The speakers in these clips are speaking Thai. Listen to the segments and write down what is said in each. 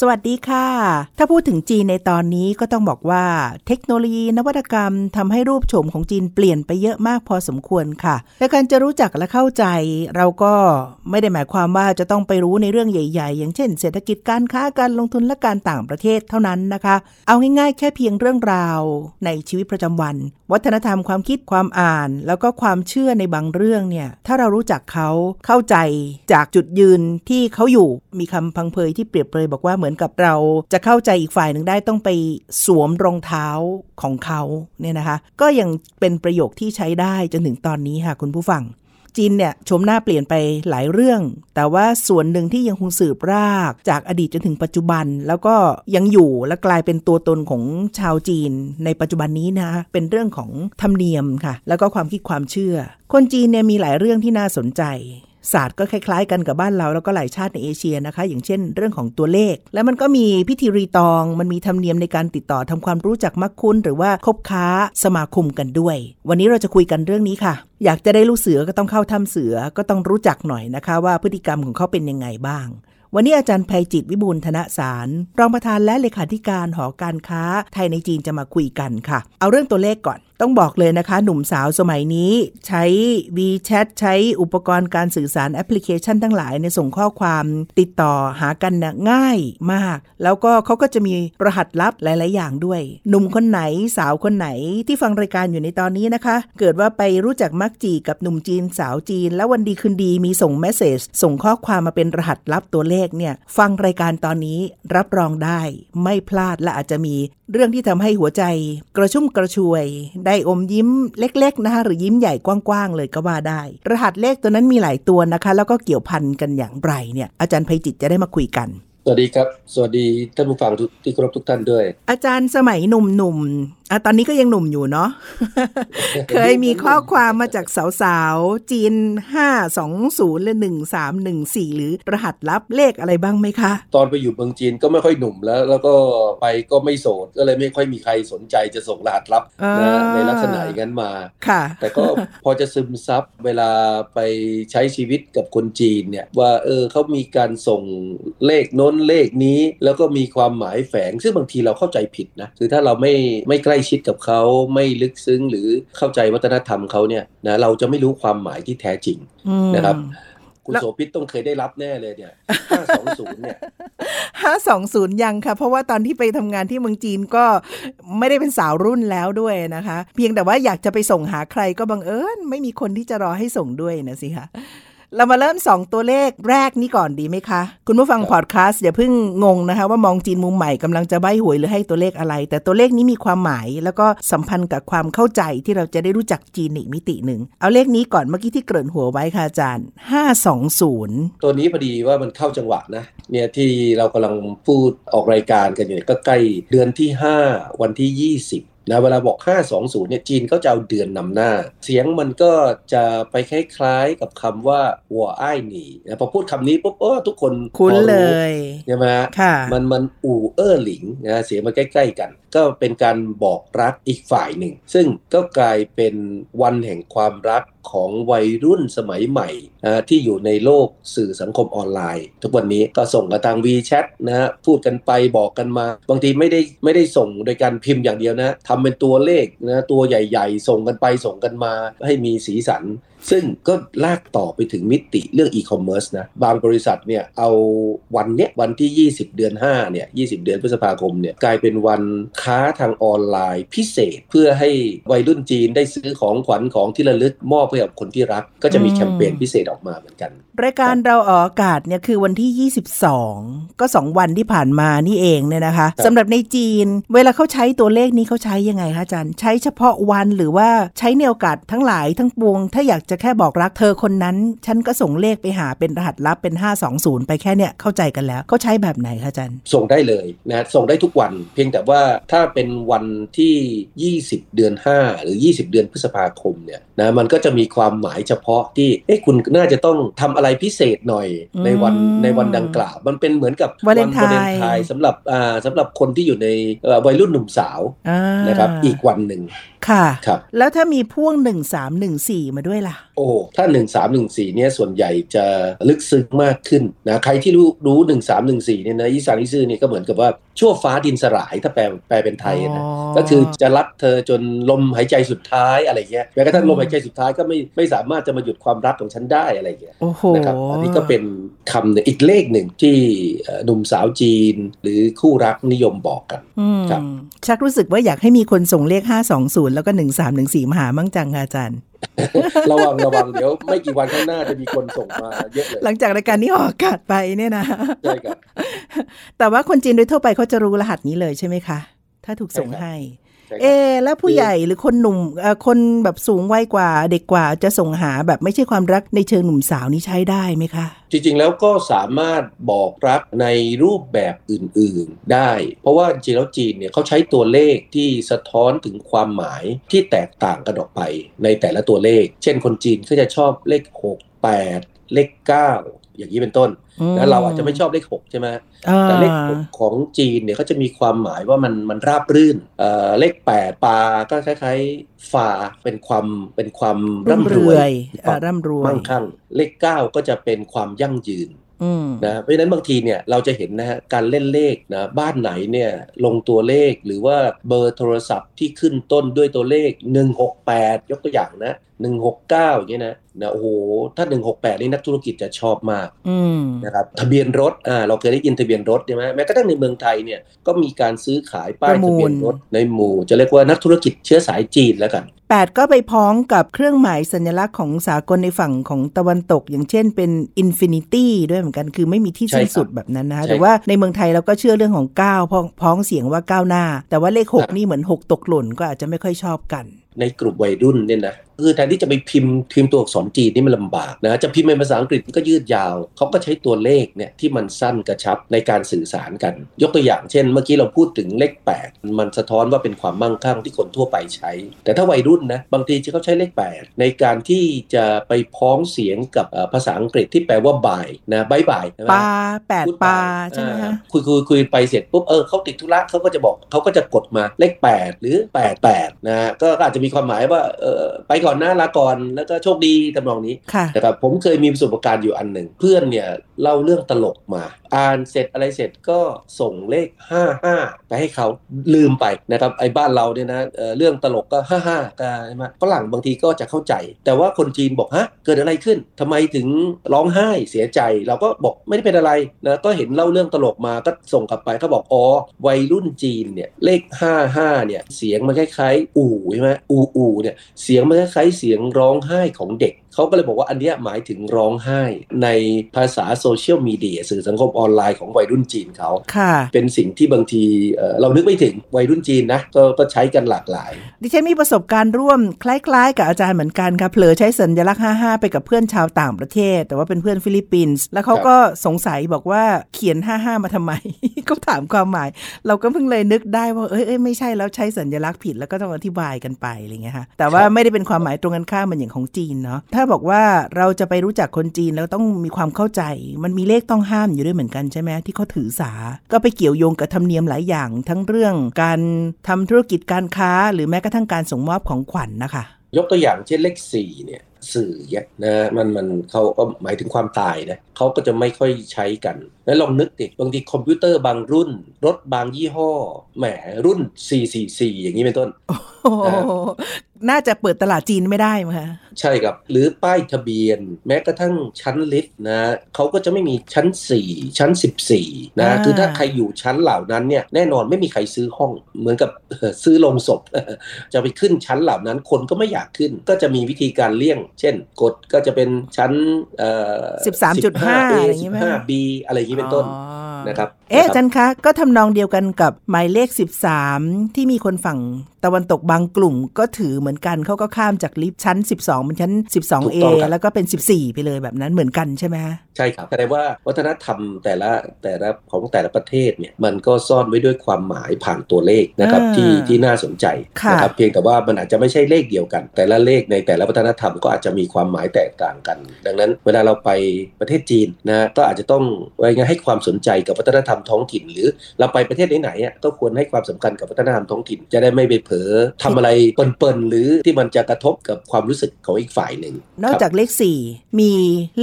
สวัสดีค่ะ ถ้าพูดถึงจีนในตอนนี้ก็ต้องบอกว่า เทคโนโลยีนวัตกรรมทำให้รูปโฉมของจีนเปลี่ยนไปเยอะมากพอสมควรค่ะและการจะรู้จักและเข้าใจ เราก็ไม่ได้หมายความว่าจะต้องไปรู้ในเรื่องใหญ่ๆ อย่างเช่น เศรษฐกิจการค้าการลงทุนและการต่างประเทศเท่านั้นนะคะ เอาง่ายๆ แค่เพียงเรื่องราวในชีวิตประจำวันวัฒนธรรมความคิดความอ่าน แล้วก็ความเชื่อในบางเรื่องเนี่ย ถ้าเรารู้จักเขาเข้าใจจากจุดยืนที่เขาอยู่มีคำพังเพยที่เปรียบเปรยบอกว่าเหมือนกับเราจะเข้าใจอีกฝ่ายหนึ่งได้ต้องไปสวมรองเท้าของเขาเนี่ยนะคะ ก็ยังเป็นประโยคที่ใช้ได้จนถึงตอนนี้ค่ะคุณผู้ฟัง จีนเนี่ยชมหน้าเปลี่ยนไปหลายเรื่อง แต่ว่าส่วนหนึ่งที่ยังคงสืบรากจากอดีตจนถึงปัจจุบัน แล้วก็ยังอยู่และกลายเป็นตัวตนของชาวจีน ในปัจจุบันนี้นะคะเป็นเรื่องของธรรมเนียมค่ะ แล้วก็ความคิดความเชื่อ คนจีนเนี่ยมีหลายเรื่องที่น่าสนใจ ศาสตร์ก็คล้ายๆ กันกับบ้านเราแล้วก็หลายชาติในเอเชียนะคะ อย่างเช่น เรื่องของตัวเลข แล้วมันก็มีพิธีรีตอง มันมีธรรมเนียมในการติดต่อทำความรู้จักมักคุ้น หรือว่าคบค้าสมาคมกันด้วย วันนี้เราจะคุยกันเรื่องนี้ค่ะ อยากจะได้ลูกเสือก็ต้องเข้าถ้ำเสือก็ต้องรู้จักหน่อยนะคะว่าพฤติกรรมของเขาเป็นยังไงบ้างวันนี้อาจารย์ภัยจิตวิบูลธนสาร รองประธานและเลขาธิการหอการค้า ไทยในจีนจะมาคุยกันค่ะ เอาเรื่องตัวเลขก่อน ต้องบอกเลยนะคะ หนุ่มสาวสมัยนี้ ใช้ WeChat ใช้อุปกรณ์การสื่อสารแอปพลิเคชันทั้งหลายในส่งข้อความติดต่อหากันนะง่ายมาก แล้วก็เขาก็จะมีรหัสลับหลาย ๆ อย่างด้วย หนุ่มคนไหนสาวคนไหนที่ฟังรายการอยู่ในตอนนี้นะคะ เกิดว่าไปรู้จักมักจีกับหนุ่มจีนสาวจีน แล้ววันดีคืนดีมีส่งเมสเซจส่งข้อความมาเป็นรหัสลับตัวเลขเนี่ยฟังรายการตอนนี้รับรองได้ ไม่พลาดและอาจจะมีเรื่องที่ทำให้หัวใจกระชุ่มกระชวยได้อมยิ้มเล็ก ๆ นะคะ หรือยิ้มใหญ่กว้างๆเลยก็ว่าได้ รหัสเลขตัวนั้นมีหลายตัวนะคะ แล้วก็เกี่ยวพันกันอย่างไรเนี่ย อาจารย์ภัยจิตจะได้มาคุยกันสวัสดีครับ สวัสดีท่านผู้ฟังที่ครบทุกท่านด้วย อาจารย์สมัยหนุ่มๆอะตอนนี้ก็ยังหนุ่มอยู่เนาะ เคยมีข้อความมาจากสาวๆ จีน 520 หรือ 1314 หรือรหัสลับเลขอะไรบ้างไหมคะ ตอนไปอยู่เมืองจีนก็ไม่ค่อยหนุ่มแล้ว แล้วก็ไปก็ไม่โสด ก็เลยไม่ค่อยมีใครสนใจจะส่งรหัสลับนะในลักษณะอย่างนั้นมา ค่ะ แต่ก็พอจะซึมซับเวลาไปใช้ชีวิตกับคนจีนเนี่ยว่าเออเขามีการส่งเลขโน้นเลขนี้ แล้วก็มีความหมายแฝง ซึ่งบางทีเราเข้าใจผิดนะ คือถ้าเราไม่ไม่ใกล้ชิดกับเขาไม่ลึกซึ้งหรือเข้าใจวัฒนธรรมเขาเนี่ยนะเราจะไม่รู้ความหมายที่แท้จริงนะครับคุณโสภิตต้องเคยได้รับแน่เลยเนี่ยห้าสองศูนย์เนี่ยห้าสองศูนย์ยังค่ะ เพราะว่าตอนที่ไปทำงานที่เมืองจีนก็ไม่ได้เป็นสาวรุ่นแล้วด้วยนะคะ เพียงแต่ว่าอยากจะไปส่งหาใครก็บังเอิญไม่มีคนที่จะรอให้ส่งด้วยนะสิคะ เรามาเริ่ม 2 ตัวเลขแรกนี้ก่อนดีไหมคะ คุณผู้ฟังพอดแคสต์อย่าเพิ่งงงนะคะ ว่ามองจีนมุมใหม่กำลังจะใบหวยหรือให้ตัวเลขอะไร แต่ตัวเลขนี้มีความหมาย แล้วก็สัมพันธ์กับความเข้าใจที่เราจะได้รู้จักจีนอีกมิติหนึ่งเอาเลขนี้ก่อนเมื่อกี้ที่เกริ่นหัวไว้ค่ะอาจารย์ 520 ตัวนี้พอดีว่ามันเข้าจังหวะนะเนี่ยที่เรากำลังพูดออกรายการกันอยู่ก็ใกล้เดือนที่ 5 วันที่ 20 นะเวลาบอก 520 เนี่ยจีนเขาจะเอาเดือนนำหน้า เสียงมันก็จะไปคล้ายๆกับคำว่าหัวอ้ายหนีนะพอพูดคำนี้ปุ๊บเออทุกคนคุ้นเลยใช่ไหมค่ะมันมันอู่เอ้อหลิงนะเสียงมันใกล้ๆกัน ก็เป็นการบอกรักอีกฝ่ายหนึ่ง ซึ่งก็กลายเป็นวันแห่งความรัก ของวัยรุ่นสมัยใหม่ที่อยู่ในโลกสื่อสังคมออนไลน์ ทุกวันนี้ก็ส่งกันทางวีแชทนะฮะพูดกันไปบอกกันมา บางทีไม่ได้ไม่ได้ส่งโดยการพิมพ์อย่างเดียวนะทำเป็นตัวเลขนะตัวใหญ่ ๆ ส่งกันไปส่งกันมาให้มีสีสัน ซึ่งก็ลากต่อไปถึงมิติเรื่องอีคอมเมิร์ซนะ บางบริษัทเนี่ยเอาวันเนี้ยวันที่ 20 เดือน5เนี่ย20 เดือนพฤษภาคมเนี่ยกลายเป็นวันค้าทางออนไลน์พิเศษ เพื่อให้วัยรุ่นจีนได้ซื้อของขวัญของที่ระลึกมอบให้กับคนที่รัก ก็จะมีแคมเปญพิเศษออกมาเหมือนกันรายการเราออกอากาศเนี่ยคือวันที่ 22 ก็ 2 วันที่ผ่านมานี่เองเนี่ยนะคะสำหรับในจีน เวลาเขาใช้ตัวเลขนี้เขาใช้ยังไงคะอาจารย์ ใช้เฉพาะวันหรือว่าใช้ในโอกาสทั้งหลายทั้งปวง ถ้าอยากจะจะแค่บอกรักเธอคนนั้น ฉันก็ส่งเลขไปหาเป็นรหัสลับเป็น 520 ไปแค่เนี้ยเข้าใจกันแล้วเขาใช้แบบไหนคะอาจารย์ ส่งได้เลยนะส่งได้ทุกวัน เพียงแต่ว่าถ้าเป็นวันที่ 20 เดือน 5 หรือ 20 เดือนพฤษภาคมเนี่ยนะมันก็จะมีความหมายเฉพาะที่เอ๊ะคุณน่าจะต้องทำอะไรพิเศษหน่อยอืมในวันในวันดังกล่าว มันเป็นเหมือนกับวาเลนไทน์วาเลนไทน์สำหรับอ่าสำหรับคนที่อยู่ในเอ่อวัยรุ่นหนุ่มสาวอ่านะครับอีกวันหนึ่งค่ะครับแล้วถ้ามีพ่วง 1314 มาด้วยล่ะ โอ้ถ้า 1314 เนี่ยส่วนใหญ่จะลึกซึ้งมากขึ้นนะใครที่รู้รู้ 1314 เนี่ยนะอีสานอีซื่อเนี่ยก็เหมือนกับว่า ชั่วฟ้าดินสลายถ้าแปลแปลเป็นไทยนะอ๋อก็คือจะรักเธอจนลมหายใจสุดท้ายอะไรเงี้ยแม้กระทั่งอืมลมหายใจสุดท้ายก็ไม่ไม่สามารถจะมาหยุดความรักของฉันได้อะไรเงี้ยโอ้โหนะครับอันนี้ก็เป็นคำหนึ่งอีกเลขหนึ่งที่เอ่อหนุ่มสาวจีน หรือคู่รักนิยมบอกกันอืมครับชักรู้สึกว่าอยากให้มีคนส่งเลข 520 แล้วก็ 1314 มาหามั่งจังค่ะอาจารย์ระวังระวังเดี๋ยวไม่กี่วันข้างหน้าจะมีคนส่งมาเยอะเลย หลังจากรายการนี้ออกอากาศไปเนี่ยนะใช่ครับแต่ว่าคนจีนโดยทั่วไปเขาจะรู้รหัสนี้เลยใช่ไหมคะ ถ้าถูกส่งใช่ครับให้ใช่ครับ เอะแล้วผู้ใหญ่หรือคนหนุ่มเอ่อคนแบบสูงวัยกว่าเด็กกว่าจะส่งหาแบบไม่ใช่ความรักในเชิงหนุ่มสาวนี้ใช้ได้ไหมคะ จริงๆแล้วก็สามารถบอกรักในรูปแบบอื่นๆได้ เพราะว่าจริงๆแล้วจีนเนี่ยเขาใช้ตัวเลขที่สะท้อนถึงความหมายที่แตกต่างกันออกไปในแต่ละตัวเลข เช่นคนจีนก็จะชอบเลข 6 8 เลข 9 อย่างนี้เป็นต้นอืมแล้วเราอาจจะไม่ชอบเลข6ใช่ไหมอ่าแต่เลขหกของจีนเนี่ยเขาจะมีความหมายว่ามันมันราบรื่นเอ่อเลข8ปาก็คล้ายๆฟาเป็นความเป็นความร่ำรวยอ่าร่ำรวยมั่งคั่งเลข9ก็จะเป็นความยั่งยืนอืม นะเพราะฉะนั้นบางทีเนี่ยเราจะเห็นนะฮะการเล่นเลขนะบ้านไหนเนี่ยลงตัวเลขหรือว่าเบอร์โทรศัพท์ที่ขึ้นต้นด้วยตัวเลข 168 ยกตัวอย่างนะ169อย่างเงี้ยนะนะโอ้โหถ้า 168 นี่นักธุรกิจจะชอบมากอืมนะครับทะเบียนรถอ่าเราเคยได้ยินทะเบียนรถใช่ไหมแม้กระทั่งในเมืองไทยเนี่ยก็มีการซื้อขายป้ายประมูลทะเบียนรถในหมู่ จะเรียกว่านักธุรกิจเชื้อสายจีนแล้วกัน แปดก็ไปพ้องกับเครื่องหมายสัญลักษณ์ของสากลในฝั่งของตะวันตก อย่างเช่นเป็น infinity ด้วยเหมือนกันคือไม่มีที่ใช่สิ้นครับสุดแบบนั้นนะคะใช่แต่ว่าในเมืองไทยเราก็เชื่อเรื่องของเก้าพ้องพ้องเสียงว่าก้าวหน้า แต่ว่าเลขหกครับนี่เหมือนหกตกหล่นก็อาจจะไม่ค่อยชอบกัน ในกลุ่มวัยรุ่นเนี่ยนะคือแทนที่จะไปพิมพ์พิมพ์ตัวอักษรจีนนี่มันลำบากนะจะพิมพ์เป็นภาษาอังกฤษก็ยืดยาว เขาก็ใช้ตัวเลขเนี่ยที่มันสั้นกระชับในการสื่อสารกัน ยกตัวอย่างเช่น เมื่อกี้เราพูดถึงเลข 8 มันสะท้อนว่าเป็นความมั่งคั่งที่คนทั่วไปใช้ แต่ถ้าวัยรุ่นนะบางทีเขาใช้เลข 8 ในการที่จะไปพ้องเสียงกับเอ่อภาษาอังกฤษที่แปลว่าบ่ายนะบายบายปลาแปดปลาใช่ไหมคะคุยคุยคุยไปเสร็จปุ๊บเออเขาติดธุระเขาก็จะบอกเขาก็จะกดมาเลข 8 หรือ 88นะฮะก็อาจจะมีความหมายว่าเออไปก่อนนะลาก่อนแล้วก็โชคดีทำนองนี้ค่ะนะครับผมเคยมีประสบการณ์อยู่อันหนึ่งเพื่อนเนี่ยเล่าเรื่องตลกมา อ่านเสร็จอะไรเสร็จก็ส่งเลข 55 ไปให้เขาลืมไปนะครับไอ้บ้านเราเนี่ยนะเเรื่องตลกก็ 55กันใช่ไหมฝรั่งบางทีก็จะเข้าใจ แต่ว่าคนจีนบอกฮะเกิดอะไรขึ้นทำไมถึงร้องไห้เสียใจ เราก็บอกไม่ได้เป็นอะไรนะก็เห็นเล่าเรื่องตลกมาก็ส่งกลับไปเขาบอกอ๋อวัยรุ่นจีนเนี่ยเลข 55เนี่ยเสียงมันคล้ายๆ อู่ใช่ไหมอู่อู่เนี่ยเสียงมันคล้ายๆเสียงร้องไห้ของเด็ก เขาก็เลยบอกว่าอันเนี้ยหมายถึงร้องไห้ในภาษาโซเชียลมีเดียสื่อสังคมออนไลน์ของวัยรุ่นจีนเขาค่ะเป็นสิ่งที่บางทีเอ่อเรานึกไม่ถึงวัยรุ่นจีนนะก็ก็ใช้กันหลากหลาย ดิฉันมีประสบการณ์ร่วมคล้าย ๆ กับอาจารย์เหมือนกันค่ะเผลอใช้สัญลักษณ์ 55 ไปกับเพื่อนชาวต่างประเทศ แต่ว่าเป็นเพื่อนฟิลิปปินส์แล้วเขาก็สงสัยบอกว่าเขียน 55 มาทำไมเขาถามความหมาย เราก็เพิ่งเลยนึกได้ว่าเอ้ยเอ้ยไม่ใช่แล้วใช้สัญลักษณ์ผิดแล้วก็ต้องอธิบายกันไปอะไรเงี้ยค่ะแต่ว่าครับไม่ได้เป็นความหมายตรงกันข้ามเหมือนอย่างของจีนเนาะถ้าบอกว่าเราจะไปรู้จักคนจีนแล้วต้องมีความเข้าใจ มันมีเลขต้องห้ามอยู่ด้วยเหมือนกันใช่ไหมที่เขาถือสา ก็ไปเกี่ยวโยงกับธรรมเนียมหลายอย่าง ทั้งเรื่องการทำธุรกิจการค้า หรือแม้กระทั่งการส่งมอบของขวัญนะคะยกตัวอย่างเช่นเลขสี่เนี่ยสื่อเนี่ยนะมันมันเขาก็หมายถึงความตายนะเขาก็จะไม่ค่อยใช้กัน แล้วลองนึกดิบางทีคอมพิวเตอร์บางรุ่น รถบางยี่ห้อแหมรุ่น 444 อย่างนี้เป็นต้นโอ้โหน่าจะเปิดตลาดจีนไม่ได้มั้งคะใช่ครับ หรือป้ายทะเบียน แม้กระทั่งชั้นลิฟต์นะเขาก็จะไม่มีชั้น 4 ชั้น 14 นะอ่าคือถ้าใครอยู่ชั้นเหล่านั้นเนี่ยแน่นอนไม่มีใครซื้อห้องเหมือนกับซื้อโลงศพ จะไปขึ้นชั้นเหล่านั้นคนก็ไม่อยากขึ้น ก็จะมีวิธีการเลี่ยง เช่น กดก็จะเป็นชั้นเอ่อ13.5 15A อะไรอย่างงี้ไหม 15B อะไรอย่างนี้เป็นต้นอ๋อนะครับเอ๊ะอาจันคะ ก็ทำนองเดียวกันกับหมายเลข 13 ที่มีคนฝั่งตะวันตกบางกลุ่มก็ถือเหมือนกันเขาก็ข้ามจากลิฟต์ชั้น 12เป็นชั้น 12A แล้วก็เป็น 14 ไปเลยแบบนั้นเหมือนกันใช่ไหมใช่ครับแสดงว่าวัฒนธรรมแต่ละแต่ละของแต่ละประเทศเนี่ยมันก็ซ่อนไว้ด้วยความหมายผ่านตัวเลขนะครับที่ที่น่าสนใจนะครับเพียงแต่ว่ามันอาจจะไม่ใช่เลขเดียวกัน แต่ละเลขในแต่ละวัฒนธรรมก็อาจจะมีความหมายแตกต่างกัน ดังนั้นเวลาเราไปประเทศจีนนะก็อาจจะต้องไว้ให้ความสนใจกับวัฒนธรรมท้องถิ่น หรือเราไปประเทศไหนๆอะก็ควรให้ความสำคัญกับวัฒนธรรมท้องถิ่น จะได้ไม่ไปเผลอทำอะไรเปิลๆหรือที่มันจะกระทบกับความรู้สึกของอีกฝ่ายหนึ่ง นอกจากเลข 4 มี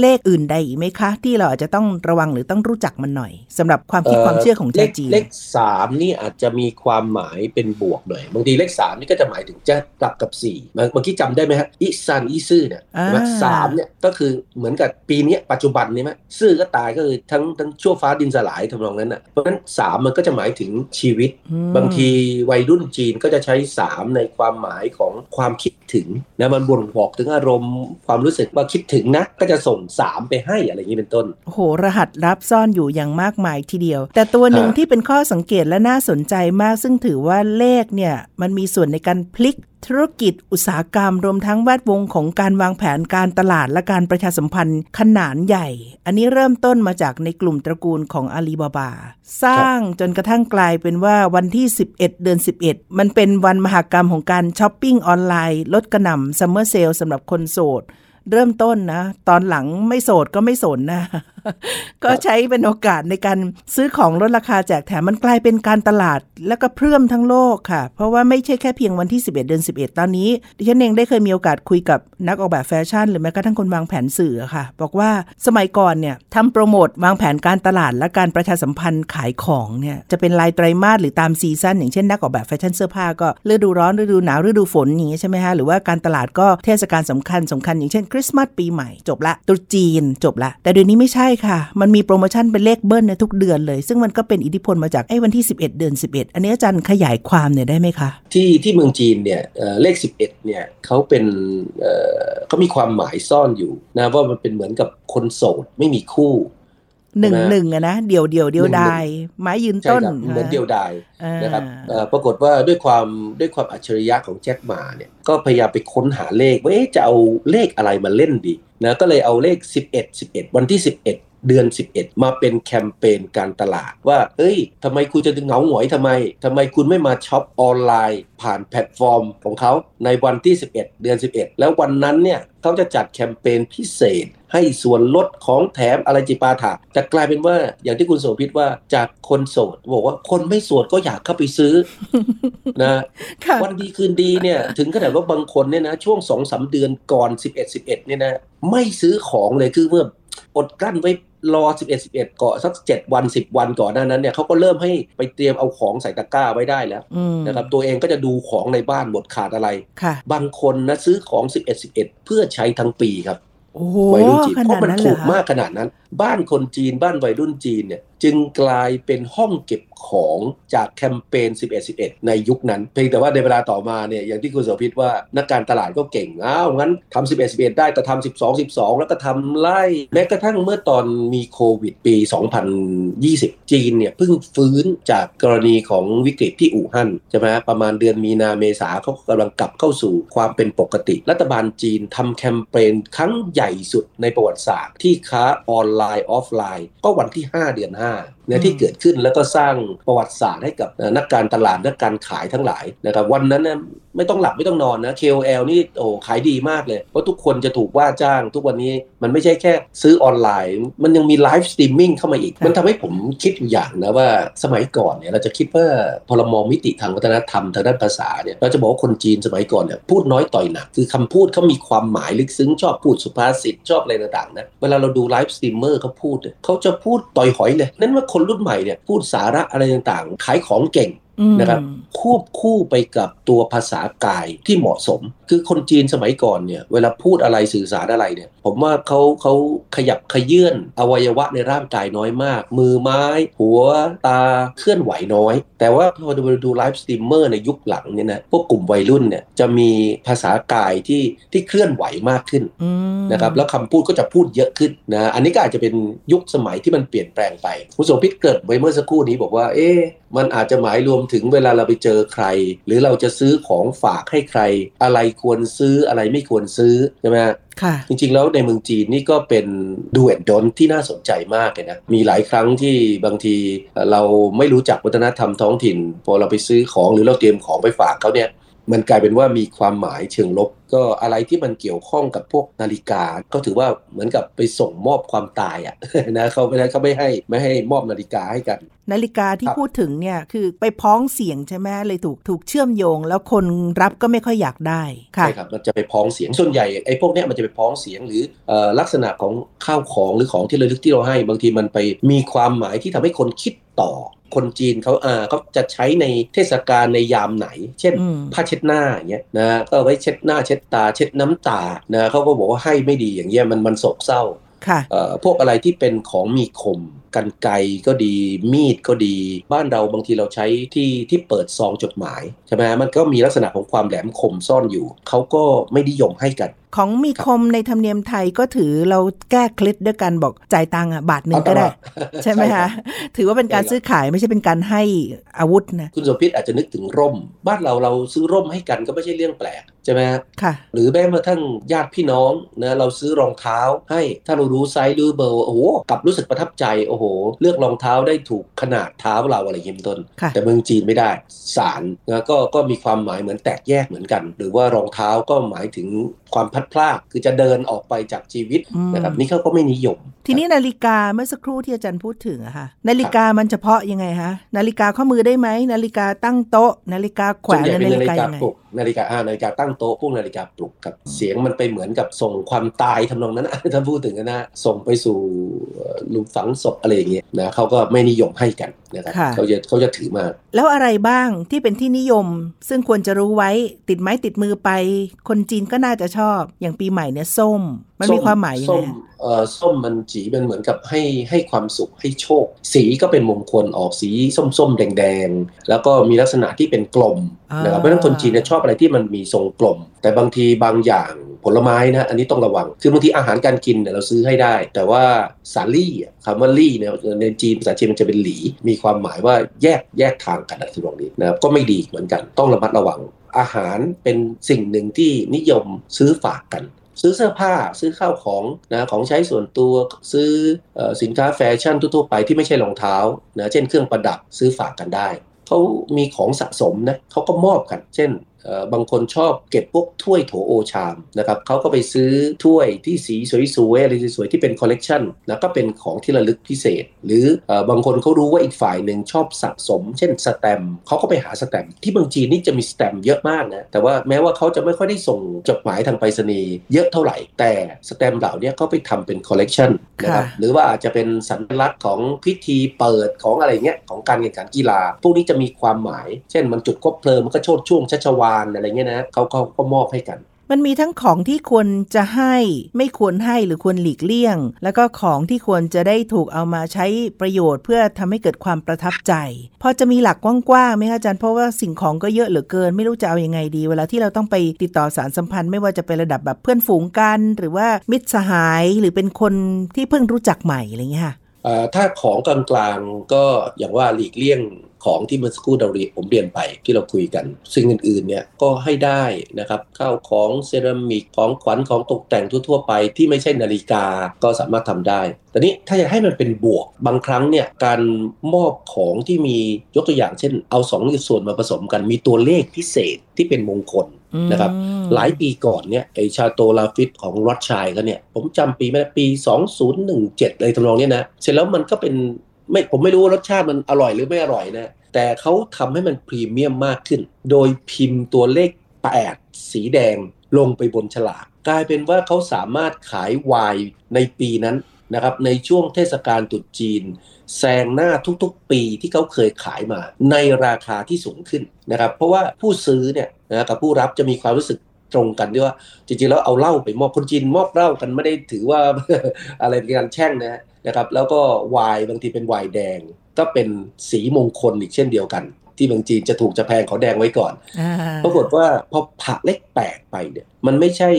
เลขอื่นใดอีกไหมคะ ที่เราอาจจะต้องระวังหรือต้องรู้จักมันหน่อยสำหรับความคิดความเชื่อของชาวจีนเลขสามนี่อาจจะมีความหมายเป็นบวกหน่อยบางทีเลขสามนี่ก็จะหมายถึงจะกลับกับสี่เมื่อกี้จำได้ไหมฮะอิซันอิซื่อเนี่ยสามเนี่ยก็คือเหมือนกับปีนี้ปัจจุบันนี่ไหมซื่อก็ตายก็คือทั้งทั้งชั่วฟ้าดินสลายทำนองนั้นอะเพราะฉะนั้นสามมันก็จะหมายถึงชีวิต บางทีวัยรุ่นจีนก็จะใช้สามในความหมายของความคิดถึงนะมันบ่งบอกถึงอารมณ์ความรู้สึกว่าคิดถึงนะก็จะส่งสามไปให้อะไรอย่างนี้เป็นต้นโอ้โห รหัสรับซ่อนอยู่อย่างมากมายทีเดียว แต่ตัวหนึ่งที่เป็นข้อสังเกตและน่าสนใจมาก ซึ่งถือว่าเลขเนี่ยมันมีส่วนในการพลิก ธุรกิจอุตสาหกรรม รวมทั้งแวดวงของการวางแผนการตลาดและการประชาสัมพันธ์ขนาดใหญ่ อันนี้เริ่มต้นมาจากในกลุ่มตระกูลของอาลีบาบา สร้างจนกระทั่งกลายเป็นว่าวันที่ 11 เดือน 11 มันเป็นวันมหากรรมของการช้อปปิ้งออนไลน์ ลดกระหน่ำซัมเมอร์เซลสำหรับคนโสด เริ่มต้นนะ ตอนหลังไม่โสดก็ไม่สนนะ ก็ใช้เป็นโอกาสในการซื้อของลดราคาแจกแถมมันกลายเป็นการตลาด แล้วก็เพิ่มทั้งโลกค่ะ เพราะว่าไม่ใช่แค่เพียงวันที่ 11 เดือน 11 ตอนนี้ ดิฉันเองได้เคยมีโอกาสคุยกับนักออกแบบแฟชั่น หรือแม้กระทั่งคนวางแผนสื่อค่ะ บอกว่าสมัยก่อนเนี่ยทำโปรโมทวางแผนการตลาดและการประชาสัมพันธ์ขายของเนี่ยจะเป็นรายไตรมาสหรือตาม season อย่างเช่นนักออกแบบแฟชั่นเสื้อผ้าก็ฤดูร้อนฤดูหนาวฤดูฝนอย่างเงี้ยใช่ไหมฮะหรือว่าการตลาดก็เทศกาลสำคัญสำคัญอย่างเช่นคริสต์มาสปีใหม่จบละตรุษจีนจบละ แต่เดี๋ยวนี้ไม่ใช่ค่ะ มันมีโปรโมชั่นเป็นเลขเบิ้ลในทุกเดือนเลย ซึ่งมันก็เป็นอิทธิพลมาจากไอ้วันที่ 11 เดือน 11 อันนี้อาจารย์ขยายความเนี่ยได้ไหมคะ ที่ที่เมืองจีนเนี่ยเลข 11เนี่ยเขาเป็นเขามีความหมายซ่อนอยู่นะว่ามันเป็นเหมือนกับคนโสดไม่มีคู่ หนึ่งหนึ่งอะนะเดี่ยวเดี่ยวเดียวดายไม้ยืนต้นเหมือนเดียวดายนะครับปรากฏว่าด้วยความด้วยความอัจฉริยะของแจ็คหมาเนี่ยก็พยายามไปค้นหาเลขว่าจะเอาเลขอะไรมาเล่นดีนะก็เลยเอาเลข 11 11 วันที่ 11เดือน 11 มาเป็นแคมเปญการตลาด ว่า เฮ้ยทำไมคุณจะเหงาหงอยทำไมทำไมคุณไม่มาช็อปออนไลน์ ผ่านแพลตฟอร์มของเขาในวันที่ 11 เดือน 11 แล้ววันนั้นเนี่ยเขาจะจัดแคมเปญพิเศษ ให้ส่วนลดของแถมอะไรจิปาถาแต่กลายเป็นว่าอย่างที่คุณโสภิตว่าจากคนโสดบอกว่าคนไม่โสดก็อยากเข้าไปซื้อนะวันดีคืนดีเนี่ยถึงขนาดว่าบางคนเนี่ยนะช่วงสองสามเดือนก่อน 11 11เนี่ยนะไม่ซื้อของเลยคือเมื่ออดกลั้นไว้รอ 11 11เกาะสัก 7 วัน 10 วันก่อนหน้านั้นเนี่ยเขาก็เริ่มให้ไปเตรียมเอาของใส่ตะกร้าไว้ได้แล้วนะครับตัวเองก็จะดูของในบ้านหมดขาดอะไร บางคนนะซื้อของ 11 11 เพื่อใช้ทั้งปีครับ วัยรุ่นจีนเพราะมันถูกมากขนาดนั้น บ้านคนจีนบ้านวัยรุ่นจีนเนี่ย จึงกลายเป็นห้องเก็บของจากแคมเปญ 11-11 ในยุคนั้น เพียงแต่ว่าในเวลาต่อมาเนี่ยอย่างที่คุณโสภิตว่านักการตลาดก็เก่งอ้าวงั้นทำ11-11 ได้แต่ทำ12 12 แล้วก็ทำไล่แม้กระทั่งเมื่อตอนมีโควิดปี 2020 จีนเนี่ยเพิ่งฟื้นจากกรณีของวิกฤตที่อู่ฮั่นใช่ไหมประมาณเดือนมีนาเมษาเขากำลังกลับเข้าสู่ความเป็นปกติ รัฐบาลจีนทำแคมเปญครั้งใหญ่สุดในประวัติศาสตร์ที่ค้าออนไลน์ออฟไลน์ ก็วันที่ 5 เดือน 5 Ana. นะที่เกิดขึ้นแล้วก็สร้างประวัติศาสตร์ให้กับนักการตลาดนักการขายทั้งหลายนะครับวันนั้นนะไม่ต้องหลับไม่ต้องนอนนะ KOL นี่โอ้ขายดีมากเลย เพราะทุกคนจะถูกว่าจ้าง ทุกวันนี้มันไม่ใช่แค่ซื้อออนไลน์ มันยังมี live streaming เข้ามาอีก มันทำให้ผมคิดอยู่อย่างนะว่าสมัยก่อนเนี่ยเราจะคิดว่าพอเรามองมิติทางวัฒนธรรมทางด้านภาษาเนี่ยเราจะบอกว่าคนจีนสมัยก่อนเนี่ยพูดน้อยต่อยหนัก คือคำพูดเขามีความหมายลึกซึ้งชอบพูดสุภาษิตชอบอะไรต่างๆนะเวลาเราดู live streamer เขาพูดเขาจะพูดต่อยหอยเลยนับว่าคนรุ่นใหม่เนี่ยพูดสาระอะไรต่างๆ ขายของเก่งนะครับควบคู่ไปกับตัวภาษากายที่เหมาะสม คือคนจีนสมัยก่อนเนี่ยเวลาพูดอะไรสื่อสารอะไรเนี่ย ผมว่าเขาเขาขยับเขยื้อนอวัยวะในร่างกายน้อยมาก มือไม้ หัวตาเคลื่อนไหวน้อย แต่ว่าพอดูดู live streamer ในยุคหลังเนี่ยนะพวกกลุ่มวัยรุ่นเนี่ยจะมีภาษากายที่ที่เคลื่อนไหวมากขึ้นอืมนะครับแล้วคำพูดก็จะพูดเยอะขึ้นนะอันนี้ก็อาจจะเป็นยุคสมัยที่มันเปลี่ยนแปลงไปคุณโสภิตเกริ่นไว้เมื่อสักครู่นี้บอกว่าเอ๊ะมันอาจจะหมายรวมถึงเวลาเราไปเจอใคร หรือเราจะซื้อของฝากให้ใคร อะไรควรซื้ออะไรไม่ควรซื้อใช่ไหมฮะค่ะจริงๆ แล้วในเมืองจีนนี่ก็เป็นดูเอ็ดดนที่น่าสนใจมากเลยนะ มีหลายครั้งที่บางทีเราไม่รู้จักวัฒนธรรมท้องถิ่น พอเราไปซื้อของหรือเราเตรียมของไปฝากเขาเนี่ยมันกลายเป็นว่ามีความหมายเชิงลบ ก็อะไรที่มันเกี่ยวข้องกับพวกนาฬิกา ก็ถือว่าเหมือนกับไปส่งมอบความตายอะนะเขาไม่ได้เขาไม่ให้ไม่ให้มอบนาฬิกาให้กัน นาฬิกาที่ครับพูดถึงเนี่ยคือไปพ้องเสียงใช่ไหมเลยถูกถูกเชื่อมโยง แล้วคนรับก็ไม่ค่อยอยากได้ค่ะใช่ครับมันจะไปพ้องเสียงส่วนใหญ่ไอ้พวกเนี้ยมันจะไปพ้องเสียงหรือเอ่อลักษณะของข้าวของหรือของที่ระลึกที่เราให้ บางทีมันไปมีความหมายที่ทำให้คนคิดต่อคนจีนเขาอ่าเขาจะใช้ในเทศกาลในยามไหน เช่นอืมผ้าเช็ดหน้าอย่างเงี้ยนะก็เอาไว้เช็ดหน้าเช็ดตา เช็ดน้ำตานะเขาก็บอกว่าให้ไม่ดีอย่างเงี้ยมันมันโศกเศร้าค่ะเอ่อพวกอะไรที่เป็นของมีคม กันไกรก็ดี มีดก็ดี บ้านเราบางทีเราใช้ที่ที่เปิดซองจดหมายใช่ไหมมันก็มีลักษณะของความแหลมคมซ่อนอยู่ เขาก็ไม่นิยมให้กัน ของมีคมในธรรมเนียมไทยก็ถือเราแก้เคล็ดด้วยการบอกจ่ายตังค์อะบาทหนึ่งก็ได้ ใช่ไหมครัคะบถือว่าเป็นการซื้อขายไม่ใช่เป็นการให้อาวุธนะคุณสมพิษอาจจะนึกถึงร่ม บ้านเราเราซื้อร่มให้กันก็ไม่ใช่เรื่องแปลก ใช่ไหมฮะค่ะหรือแม้กระทั่งญาติพี่น้องนะเราซื้อรองเท้าให้ถ้าเรารู้ไซส์รู้เบอร์โอ้โหกลับรู้สึกประทับใจโอ้โห เลือกรองเท้าได้ถูกขนาดเท้าเราอะไรอย่างเงี้ยเป็นต้นค่ะแต่เมืองจีนไม่ได้สารนะก็ก็มีความหมายเหมือนแตกแยกเหมือนกัน หรือว่ารองเท้าก็หมายถึงความพลัดพรากคือจะเดินออกไปจากชีวิตอืมนะครับนี่เขาก็ไม่นิยมทีนี้นาฬิกาเมื่อสักครู่ที่อาจารย์พูดถึงอะค่ะ นาฬิกามันเฉพาะยังไงคะนาฬิกาข้อมือได้ไหมนาฬิกาตั้งโต๊ะ นาฬิกาแขวส่วนนใหญ่หรือเป็นนาฬินาฬิากากยังไงปลุกนาฬิกาอ่านาฬิกาตั้งโต๊ะพวกนาฬิกาปลุกครับเสียงมันไปเหมือนกับส่งความตายทำนองนั้นนะถ้าพูดถึงนะส่งไปสู่เอ่อหลุมฝังศพอะไรอย่างเงี้ยนะเขาก็ไม่นิยมให้กันนะครับค่ะเขาจะเขาจะถือมากแล้วอะไรบ้างที่เป็นที่นิยม ซึ่งควรจะรู้ไว้ติดไม้ติดมือไป คนจีนก็น่าจะชอบอย่างปีใหม่เนี่ยส้ม มันมีความหมายยังส้ไงมเอ่อส้มมันจีมันเหมือนกับให้ให้ความสุขให้โชค สีก็เป็นมงคลออกสีส้มๆ แดงๆ แล้วก็มีลักษณะที่เป็นกลมอ่านนะครับเพราะฉะนั้นคนจีนเนี่ยชอบอะไรที่มันมีทรงกลม แต่บางทีบางอย่างผลไม้นะอันนี้ต้องระวัง คือบางทีอาหารการกินเนี่ยเราซื้อให้ได้ แต่ว่าสาลี่อะคำว่าลี่เนี่ยในจีนภาษาจีนมันจะเป็นหลี มีความหมายว่าแยกแยกทางกันอะไรที่บอกนี้นะครับก็ไม่ดีเหมือนกันต้องระมัดระวังอาหารเป็นสิ่งหนึ่งที่นิยมซื้อฝากกัน ซื้อเสื้อผ้าซื้อข้าวของนะของใช้ส่วนตัวซื้ออสินค้าแฟชั่นทั่วๆไปที่ไม่ใช่รองเท้านะเช่นเครื่องประดับซื้อฝากกันได้เขามีของสะสมนะเขาก็มอบกัน เช่น บางคนชอบเก็บพวกถ้วยโถโอชามนะครับเขาก็ไปซื้อถ้วยที่สีสวยๆอะไรสวยๆที่เป็นคอลเลกชันนะก็เป็นของที่ระลึกพิเศษ หรือเออบางคนเขารู้ว่าอีกฝ่ายหนึ่งชอบสะสม เช่นสแตมป์เขาก็ไปหาสแตมป์ที่เมืองจีนนี่จะมีสแตมป์เยอะมากนะแต่ว่าแม้ว่าเขาจะไม่ค่อยได้ส่งจดหมายทางไปรษณีย์เยอะเท่าไหร่ แต่สแตมป์เหล่านี้เขาไปทำเป็นคอลเลกชันนะครับค่ะหรือว่าอาจจะเป็นสัญลักษณ์ของพิธีเปิดของอะไรเงี้ยของการแข่งขันกีฬา พวกนี้จะมีความหมาย เช่นมันจุดคบเพลิงมันก็โชดช่วงชัชวานอะไรเงี้ยนะเขาเขาก็มอบให้กัน มันมีทั้งของที่ควรจะให้ไม่ควรให้หรือควรหลีกเลี่ยง แล้วก็ของที่ควรจะได้ถูกเอามาใช้ประโยชน์เพื่อทำให้เกิดความประทับใจพอจะมีหลักกว้างๆไหมคะอาจารย์เพราะว่าสิ่งของก็เยอะเหลือเกิน ไม่รู้จะเอาอยัางไงดี เวลาที่เราต้องไปติดต่อสารสัมพันธ์ไม่ว่าจะเป็นระดับแบบเพื่อนฝูงกัน หรือว่ามิตรสหายหรือเป็นคนที่เพิ่งรู้จักใหม่อะไรเงี้ยค่ะเอ่อถ้าของกลางๆก็อย่างว่าหลีกเลี่ยง ของที่เมื่อสักครู่เราเรียนผมเรียนไปที่เราคุยกัน สิ่งอื่นๆเนี่ยก็ให้ได้นะครับข้าวของเซรามิกของขวัญของตกแต่งทั่ว ๆ ไปที่ไม่ใช่นาฬิกาก็สามารถทำได้แต่นี้ถ้าอยากให้มันเป็นบวกบางครั้งเนี่ยการมอบของที่มียกตัวอย่างเช่น เอาสองส่วนมาผสมกันมีตัวเลขพิเศษที่เป็นมงคลนะครับอืมหลายปีก่อนเนี่ยไอชาโตลาฟิตของรัชชัยเขาเนี่ยผมจำปีไม่ได้ปี 2017อะไรทำนองเนี้ยนะเสร็จแล้วมันก็เป็น ไม่ผมไม่รู้ว่ารสชาติมันอร่อยหรือไม่อร่อยนะ แต่เขาทำให้มันพรีเมียมมากขึ้น โดยพิมพ์ตัวเลข 8 สีแดงลงไปบนฉลากกลายเป็นว่าเขาสามารถขายไวน์ในปีนั้นนะครับในช่วงเทศกาลตรุษจีนแซงหน้าทุกๆปีที่เขาเคยขายมา ในราคาที่สูงขึ้นนะครับเพราะว่าผู้ซื้อเนี่ยนะกับผู้รับจะมีความรู้สึกตรงกันด้วยว่าจริงๆแล้วเอาเหล้าไปมอบคนจีนมอบเหล้ากันไม่ได้ถือว่าอะไรเป็นการแช่งนะ นะครับแล้วก็วายบางทีเป็นวายแดง ก็เป็นสีมงคลอีกเช่นเดียวกัน ที่บางจีนจะถูกจะแพงเขาแดงไว้ก่อนอ่าปรากฏว่าพอผักเล็กแปลกไปเนี่ยมันไม่ใช่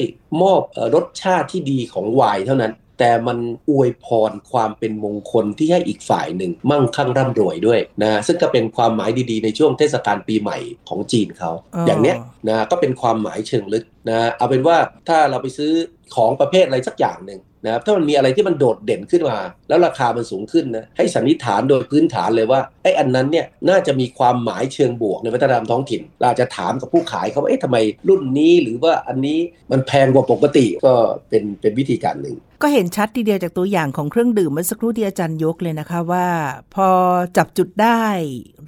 มอบเอ่อรสชาติที่ดีของไวน์เท่านั้น แต่มันอวยพรความเป็นมงคลที่ให้อีกฝ่ายหนึ่งมั่งคั่งร่ำรวยด้วยนะซึ่งก็เป็นความหมายดีๆ ในช่วงเทศกาลปีใหม่ของจีนเขาอ๋อออย่างเนี้ยนะก็เป็นความหมายเชิงลึกนะเอาเป็นว่าถ้าเราไปซื้อของประเภทอะไรสักอย่างหนึ่ง นะครับถ้ามันมีอะไรที่มันโดดเด่นขึ้นมา แล้วราคามันสูงขึ้นนะให้สันนิษฐานโดยพื้นฐานเลยว่าไอ้อันนั้นเนี่ยน่าจะมีความหมายเชิงบวกในวัฒนธรรมท้องถิ่น เราจะถามกับผู้ขายเขาว่าเอ๊ะทำไมรุ่นนี้หรือว่าอันนี้มันแพงกว่าปกติก็เป็นเป็นวิธีการหนึ่ง ก็เห็นชัดทีเดียวจากตัวอย่างของเครื่องดื่มเมื่อสักครู่ที่อาจารย์ยกเลยนะคะว่า พอจับจุดได้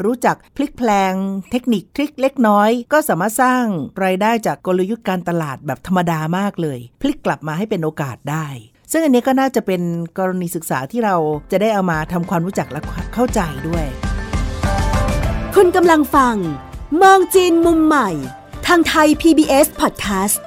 รู้จักพลิกแพลง เทคนิคทริคเล็กน้อย ก็สามารถสร้างรายได้จากกลยุทธ์การตลาดแบบธรรมดามากเลย พลิกกลับมาให้เป็นโอกาสได้ ซึ่งอันนี้ก็น่าจะเป็นกรณีศึกษาที่เราจะได้เอามาทำความรู้จักและเข้าใจด้วย คุณกำลังฟัง มองจีนมุมใหม่ ทางไทย PBS Podcast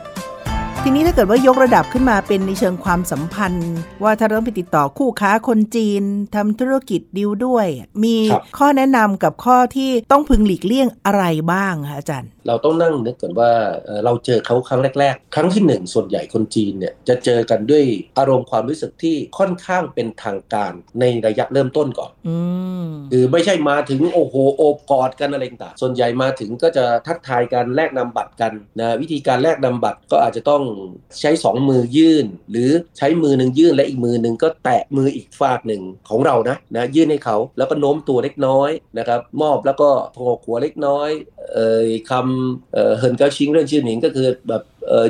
ทีนี้ถ้าเกิดว่ายกระดับขึ้นมาเป็นในเชิงความสัมพันธ์ ว่าถ้าเราต้องไปติดต่อคู่ค้าคนจีนทำธุรกิจดิวด้วย มีครับข้อแนะนำกับข้อที่ต้องพึงหลีกเลี่ยงอะไรบ้างคะอาจารย์ เราต้องนั่งนึกก่อนว่าเอ่อเราเจอเขาครั้งแรก ๆ ครั้งที่หนึ่งส่วนใหญ่คนจีนเนี่ยจะเจอกันด้วยอารมณ์ความรู้สึกที่ค่อนข้างเป็นทางการในระยะเริ่มต้นก่อนอืมคือไม่ใช่มาถึงโอ้โหโอบกอดกันอะไรต่างๆส่วนใหญ่มาถึงก็จะทักทายกันแลกนำบัตรกันนะวิธีการแลกนำบัตรก็อาจจะต้องใช้สองมือยื่น หรือใช้มือหนึ่งยื่นและอีกมือหนึ่งก็แตะมืออีกฝากหนึ่งของเรานะนะยื่นให้เขาแล้วก็โน้มตัวเล็กน้อยนะครับมอบแล้วก็โผล่หัวเล็กน้อยเอ่ยคำเอ่อเฮินเกาชิงเรื่องชื่อหนิงก็คือแบบ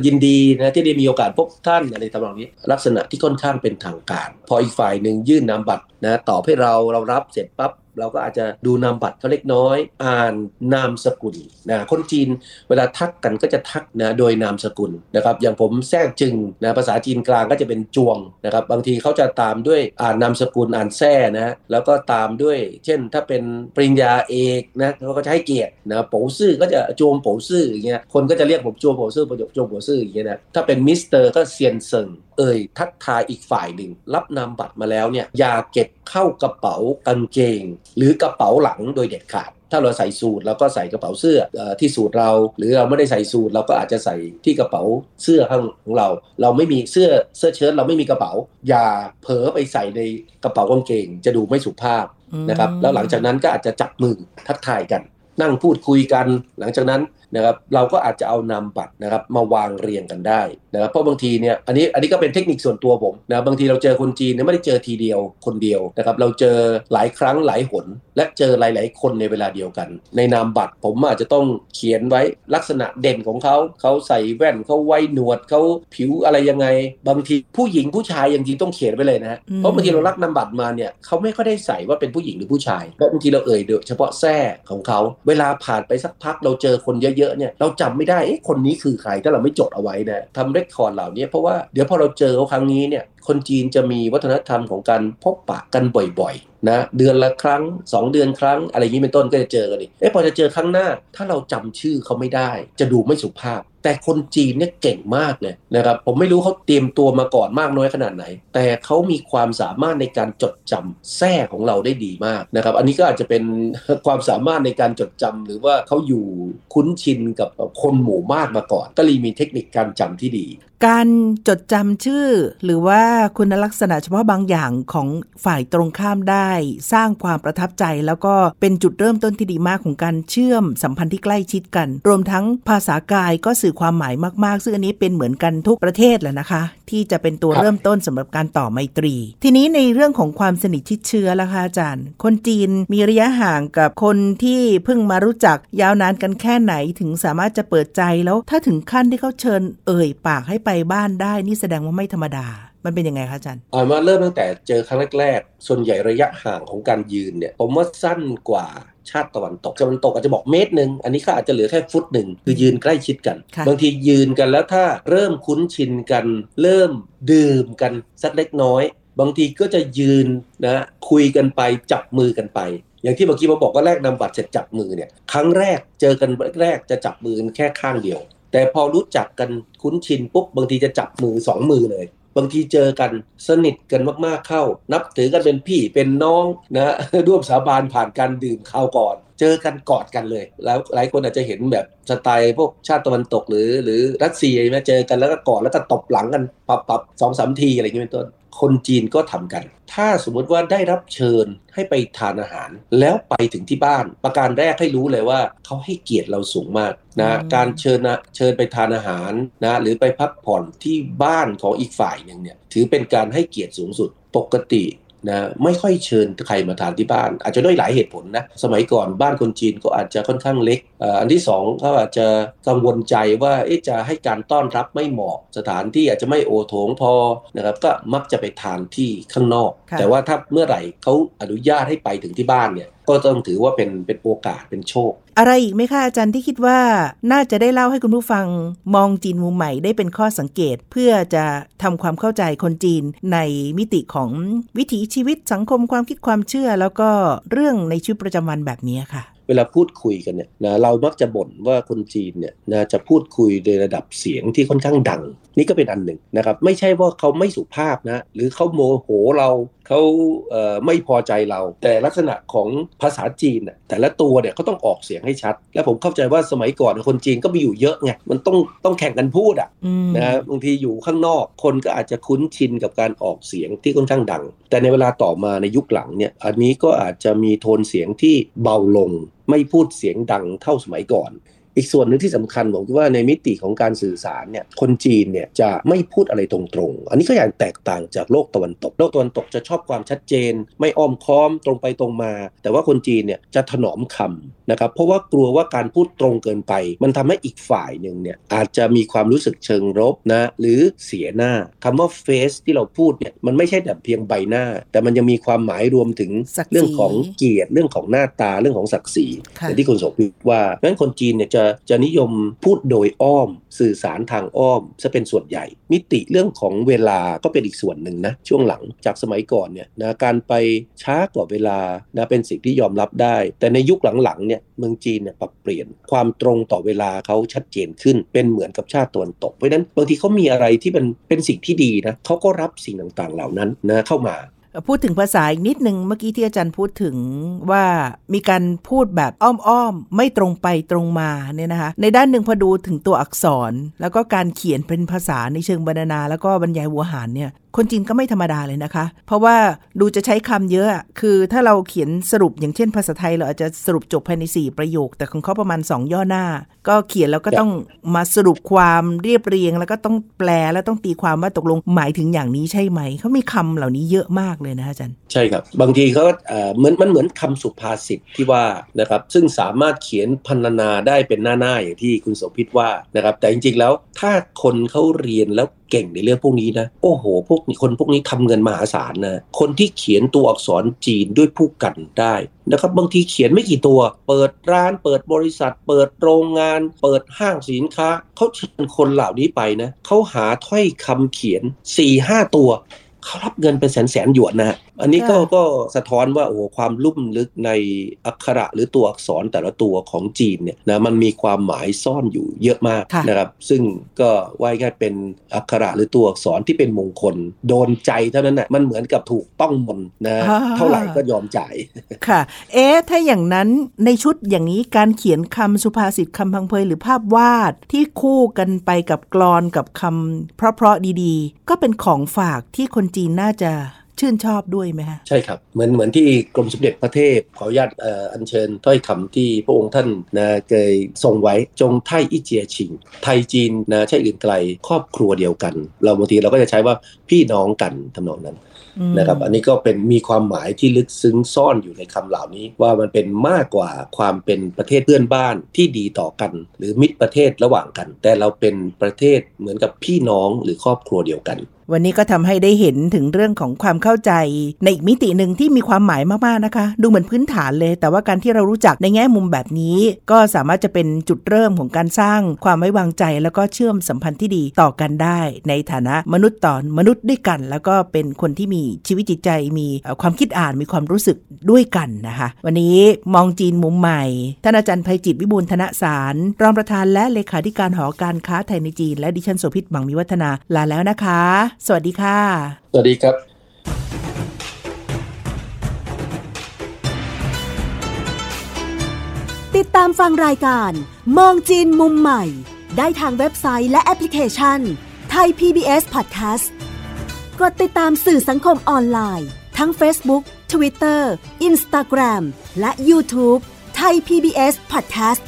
ยินดีนะที่ได้มีโอกาสพบท่านอะไรทำนองนี้ ลักษณะที่ค่อนข้างเป็นทางการ พออีกฝ่ายหนึ่งยื่นนามบัตรนะตอบให้เราเรารับเสร็จปั๊บ เราก็อาจจะดูนามบัตรเขาเล็กน้อย อ่านนามสกุลนะคนจีนเวลาทักกันก็จะทักนะโดยนามสกุลนะครับอย่างผมแซ่จึงนะภาษาจีนกลางก็จะเป็น 庄 นะครับบางทีเขาจะตามด้วยอ่านนามสกุลอ่านแซ่นะฮะแล้วก็ตามด้วย เช่นถ้าเป็นปริญญาเอกนะเขาก็จะให้เกียรตินะ博士 ก็จะ 庄博士 อย่างเงี้ยคนก็จะเรียกผม 庄博士 ประโยค 庄博士 อย่างเงี้ยนะถ้าเป็นมิสเตอร์ก็ 先生 เอ่ยทักทายอีกฝ่ายหนึ่ง รับนามบัตรมาแล้วเนี่ยอย่าเก็บเข้ากระเป๋ากางเกง หรือกระเป๋าหลังโดยเด็ดขาดถ้าเราใส่สูทเราก็ใส่กระเป๋าเสื้อเออที่สูทเรา หรือเราไม่ได้ใส่สูทเราก็อาจจะใส่ที่กระเป๋าเสื้อข้างของเรา เราไม่มีเสื้อเสื้อเชิ้ตเราไม่มีกระเป๋า อย่าเผลอไปใส่ในกระเป๋ากางเกง จะดูไม่สุภาพนะครับแล้วหลังจากนั้นก็อาจจะจับมือทักทายกัน นั่งพูดคุยกัน หลังจากนั้นนะครับเราก็อาจจะเอานามบัตรนะครับมาวางเรียงกันได้นะครับเพราะบางทีเนี่ยอันนี้อันนี้ก็เป็นเทคนิคส่วนตัวผมนะบางทีเราเจอคนจีนเนี่ยไม่ได้เจอทีเดียวคนเดียวนะครับเราเจอหลายครั้งหลายหน และเจอหลาย ๆ คนในเวลาเดียวกัน ในนามบัตรผมอาจจะต้องเขียนไว้ลักษณะเด่นของเขาเขาใส่แว่นเขาไว้หนวดเขาผิวอะไรยังไง บางทีผู้หญิงผู้ชายยังจริงต้องเขียนไว้เลยนะฮะเพราะบางทีเรารับนามบัตรมาเนี่ยเขาไม่ค่อยได้ใส่ว่าเป็นผู้หญิงหรือผู้ชายเพราะบางทีเราเอ่ยโดยเฉพาะแท้ของเขาเวลาผ่านไปสักพักเราเจอคนเยอะๆเนี่ยเราจำไม่ได้เอ๊ะคนนี้คือใครถ้าเราไม่จดเอาไว้นะทำเรคคอร์ดเหล่านี้เพราะว่าเดี๋ยวพอเราเจอเขาครั้งนี้เนี่ยคนจีนจะมีวัฒนธรรมของการพบปะกันบ่อยๆนะเดือนละครั้ง 2 เดือนครั้ง อะไรอย่างนี้เป็นต้นก็จะเจอกันอีกเอ๊ะพอจะเจอครั้งหน้า ถ้าเราจำชื่อเขาไม่ได้ จะดูไม่สุภาพ แต่คนจีนเนี่ยเก่งมากเลยนะครับผมไม่รู้เขาเตรียมตัวมาก่อนมากน้อยขนาดไหน แต่เขามีความสามารถในการจดจำแท้ของเราได้ดีมากนะครับ อันนี้ก็อาจจะเป็นความสามารถในการจดจำหรือว่าเขาอยู่คุ้นชินกับคนหมู่มากมาก่อน ก็เลยมีเทคนิคการจำที่ดี การจดจำชื่อ หรือว่าคุณลักษณะเฉพาะบางอย่างของฝ่ายตรงข้ามได้ สร้างความประทับใจ แล้วก็เป็นจุดเริ่มต้นที่ดีมากของการเชื่อมสัมพันธ์ที่ใกล้ชิดกัน รวมทั้งภาษากายก็สื่อความหมายมากๆ ซึ่งอันนี้เป็นเหมือนกันทุกประเทศแหละนะคะ ที่จะเป็นตัวรเริ่มต้นสำหรับการต่อไมตรี ทีนี้ในเรื่องของความสนิทชิดเชื้อล่ะคะอาจารย์ คนจีนมีระยะห่างกับคนที่เพิ่งมารู้จักยาวนานกันแค่ไหนถึงสามารถจะเปิดใจแล้วถ้าถึงขั้นที่เขาเชิญเอ่ยปากให้ไปบ้านได้นี่แสดงว่าไม่ธรรมดา มันเป็นยังไงคะอาจารย์อ่ามาเริ่มตั้งแต่เจอครั้งแรกๆ ส่วนใหญ่ระยะห่างของการยืนเนี่ย ผมว่าสั้นกว่าชาติตะวันตกตะวันตกอาจจะบอกเมตรหนึ่งอันนี้ก็อาจจะเหลือแค่ฟุตหนึ่งคือยืนใกล้ชิดกันค่ะบางทียืนกันแล้วถ้าเริ่มคุ้นชินกัน เริ่มดื่มกันสักเล็กน้อย บางทีก็จะยืนนะคุยกันไปจับมือกันไป อย่างที่เมื่อกี้ผมบอกว่าแรกนำบัตรเสร็จจับมือเนี่ยครั้งแรกเจอกันแรกๆจะจับมือกันแค่ข้างเดียว แต่พอรู้จักกันคุ้นชินปุ๊บบางทีจะจับมือสองมือเลยบางทีเจอกันสนิทกันมากๆเข้า นับถือกันเป็นพี่เป็นน้องนะร่วมสาบานผ่านการดื่มข้าวก่อน เจอกันกอดกันเลย แล้วหลายคนอาจจะเห็นแบบสไตล์พวกชาติตะวันตกหรือ หรือรัสเซียมาเจอกันแล้วก็กอดแล้วก็ตบหลังกันปับปับสองสามทีอะไรอย่างเงี้ยเป็นต้น คนจีนก็ทำกัน ถ้าสมมุติว่าได้รับเชิญให้ไปทานอาหาร แล้วไปถึงที่บ้าน ประการแรกให้รู้เลยว่าเขาให้เกียรติเราสูงมากนะอืมการเชิญนะเชิญไปทานอาหารนะหรือไปพักผ่อนที่บ้านของอีกฝ่ายหนึ่งเนี่ยถือเป็นการให้เกียรติสูงสุด ปกติ นะไม่ค่อยเชิญใครมาทานที่บ้าน อาจจะด้วยหลายเหตุผลนะสมัยก่อนบ้านคนจีนก็อาจจะค่อนข้างเล็กเอ่ออันที่สองเขาอาจจะกังวลใจว่าเอ๊ะจะให้การต้อนรับไม่เหมาะ สถานที่อาจจะไม่โอโถงพอนะครับก็มักจะไปทานที่ข้างนอกค่ะแต่ว่าถ้าเมื่อไหร่เขาอนุญาตให้ไปถึงที่บ้านเนี่ย ก็ต้องถือว่าเป็นเป็นโอกาสเป็นโชค อะไรอีกไหมคะอาจารย์ที่คิดว่าน่าจะได้เล่าให้คุณผู้ฟังมองจีนมุมใหม่ได้เป็นข้อสังเกต เพื่อจะทำความเข้าใจคนจีนในมิติของวิถีชีวิตสังคมความคิดความเชื่อ แล้วก็เรื่องในชีวิตประจำวันแบบนี้ค่ะเวลาพูดคุยกันเนี่ยนะเรามักจะบ่นว่าคนจีนเนี่ยนะจะพูดคุยในระดับเสียงที่ค่อนข้างดัง นี่ก็เป็นอันหนึ่งนะครับ ไม่ใช่ว่าเขาไม่สุภาพนะหรือเขาโมโหเราเขาเอ่อไม่พอใจเรา แต่ลักษณะของภาษาจีนน่ะแต่ละตัวเนี่ยเขาต้องออกเสียงให้ชัด และผมเข้าใจว่าสมัยก่อนคนจีนก็มีอยู่เยอะไงมันต้องต้องแข่งกันพูดอะอืมนะบางทีอยู่ข้างนอกคนก็อาจจะคุ้นชินกับการออกเสียงที่ค่อนข้างดัง แต่ในเวลาต่อมาในยุคหลังเนี่ยอันนี้ก็อาจจะมีโทนเสียงที่เบาลง ไม่พูดเสียงดังเท่าสมัยก่อน อีกส่วนหนึ่งที่สำคัญผมคิดว่าในมิติของการสื่อสารเนี่ยคนจีนเนี่ยจะไม่พูดอะไรตรงๆ อันนี้ก็อย่างแตกต่างจากโลกตะวันตก โลกตะวันตกจะชอบความชัดเจน ไม่อ้อมค้อมตรงไปตรงมา แต่ว่าคนจีนเนี่ยจะถนอมคำนะครับเพราะว่ากลัวว่าการพูดตรงเกินไป มันทำให้อีกฝ่ายหนึ่งเนี่ยอาจจะมีความรู้สึกเชิงรบนะหรือเสียหน้าคำว่า face ที่เราพูดเนี่ยมันไม่ใช่แต่เพียงใบหน้า แต่มันยังมีความหมายรวมถึงศักดิ์ศรีเรื่องของเกียรติเรื่องของหน้าตาเรื่องของศักดิ์ศรีค่ะอย่างที่คุณโสภิตว่าเพราะฉะนั้นคนจีนเนี่ยจะจะนิยมพูดโดยอ้อม สื่อสารทางอ้อมจะเป็นส่วนใหญ่ มิติเรื่องของเวลาก็เป็นอีกส่วนหนึ่งนะช่วงหลังจากสมัยก่อนเนี่ยนะการไปช้ากว่าเวลานะเป็นสิ่งที่ยอมรับได้ แต่ในยุคหลังๆเนี่ยเมืองจีนเนี่ยปรับเปลี่ยนความตรงต่อเวลาเขาชัดเจนขึ้นเป็นเหมือนกับชาติตะวันตกเพราะฉะนั้นบางทีเขามีอะไรที่มันเป็นสิ่งที่ดีนะเขาก็รับสิ่งต่างๆเหล่านั้นนะเข้ามา พูดถึงภาษาอีกนิดนึงเมื่อกี้ที่อาจารย์พูดถึงว่ามีการพูดแบบอ้อมๆ ไม่ตรงไปตรงมาเนี่ยนะคะ ในด้านหนึ่งพอดูถึงตัวอักษร แล้วก็การเขียนเป็นภาษาในเชิงบรรณา แล้วก็บรรยายหัวหารเนี่ย คนจีนก็ไม่ธรรมดาเลยนะคะ เพราะว่าดูจะใช้คำเยอะ คือถ้าเราเขียนสรุปอย่างเช่นภาษาไทยเราอาจจะสรุปจบภายใน 4 ประโยค แต่ของเขาประมาณ 2 ย่อหน้า ก็เขียนแล้วก็ต้องมาสรุปความเรียบเรียง แล้วก็ต้องแปลแล้วต้องตีความว่าตกลงหมายถึงอย่างนี้ใช่ไหม เขามีคำเหล่านี้เยอะมากเลยนะคะอาจารย์ ใช่ครับ บางทีเขาเอ่อเหมือนมันเหมือนคำสุภาษิตที่ว่านะครับ ซึ่งสามารถเขียนพรรณนาได้เป็นหน้าๆอย่างที่คุณโสภิตว่านะครับ แต่จริงๆแล้วถ้าคนเขาเรียนแล้วเก่งในเรื่องพวกนี้นะ โอ้โห พวกนี้คนพวกนี้ทำเงินมหาศาลนะ คนที่เขียนตัวอักษรจีนด้วยผู้กันได้นะครับบางทีเขียนไม่กี่ตัว เปิดร้าน เปิดบริษัท เปิดโรงงาน เปิดห้างสินค้าเขาเชิญคนเหล่านี้ไปนะเขาหาถ้อยคำเขียน4ี่ห้าตัว เขารับเงินเป็นแสนแสนๆหยวนนะฮะอันนี้ก็ค่ะก็สะท้อนว่าโอ้โหความลุ่มลึกในอักขระหรือตัวอักษรแต่ละตัวของจีนเนี่ยนะมันมีความหมายซ่อนอยู่เยอะมากค่ะนะครับซึ่งก็ว่าง่ายๆเป็นอักขระหรือตัวอักษรที่เป็นมงคล โดนใจเท่านั้นนะมันเหมือนกับถูกต้องมนต์นะอ่าเท่าไหร่ก็ยอมจ่ายค่ะ เอ๊ะถ้าอย่างนั้นในชุดอย่างนี้การเขียนคำสุภาษิตคำพังเพยหรือภาพวาดที่คู่กันไปกับกลอนกับคำเพราะๆดีๆ ก็เป็นของฝากที่คนจีนน่าจะชื่นชอบด้วยไหมฮะใช่ครับเหมือนเหมือนที่กรมสมเด็จพระเทพขออนุญาตเอ่ออัญเชิญถ้อยคำที่พระองค์ท่านนะเคยทรงไว้จงไทยอิเจียชิง ไทยจีนนะใช่อื่นไกลครอบครัวเดียวกัน เราบางทีเราก็จะใช้ว่าพี่น้องกันทำนองนั้นอืมนะครับอันนี้ก็เป็นมีความหมายที่ลึกซึ้งซ่อนอยู่ในคำเหล่านี้ ว่ามันเป็นมากกว่าความเป็นประเทศเพื่อนบ้านที่ดีต่อกัน หรือมิตรประเทศระหว่างกัน แต่เราเป็นประเทศเหมือนกับพี่น้องหรือครอบครัวเดียวกัน วันนี้ก็ทำให้ได้เห็นถึงเรื่องของความเข้าใจ ในอีกมิติหนึ่งที่มีความหมายมากๆนะคะ ดูเหมือนพื้นฐานเลย แต่ว่าการที่เรารู้จักในแง่มุมแบบนี้ ก็สามารถจะเป็นจุดเริ่มของการสร้างความไว้วางใจ แล้วก็เชื่อมสัมพันธ์ที่ดีต่อกันได้ ในฐานะมนุษย์ต่อมนุษย์ด้วยกัน แล้วก็เป็นคนที่มีชีวิตจิตใจ มีความคิดอ่านมีความรู้สึกด้วยกันนะคะ วันนี้มองจีนมุมใหม่ท่านอาจารย์ไพจิตร วิบูลย์ธนสาร รองประธานและเลขาธิการหอการค้าไทยในจีน และดิฉันโสภิต หวังวิวัฒนาลาแล้วนะคะสวัสดีค่ะ สวัสดีครับติดตามฟังรายการ มองจีนมุมใหม่ ได้ทางเว็บไซต์และแอปพลิเคชันไทย PBS Podcast กดติดตามสื่อสังคมออนไลน์ ทั้ง Facebook Twitter Instagram และ YouTube ไทย PBS Podcast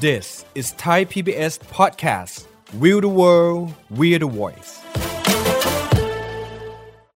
This is Thai PBS Podcast. We the world, we the voice.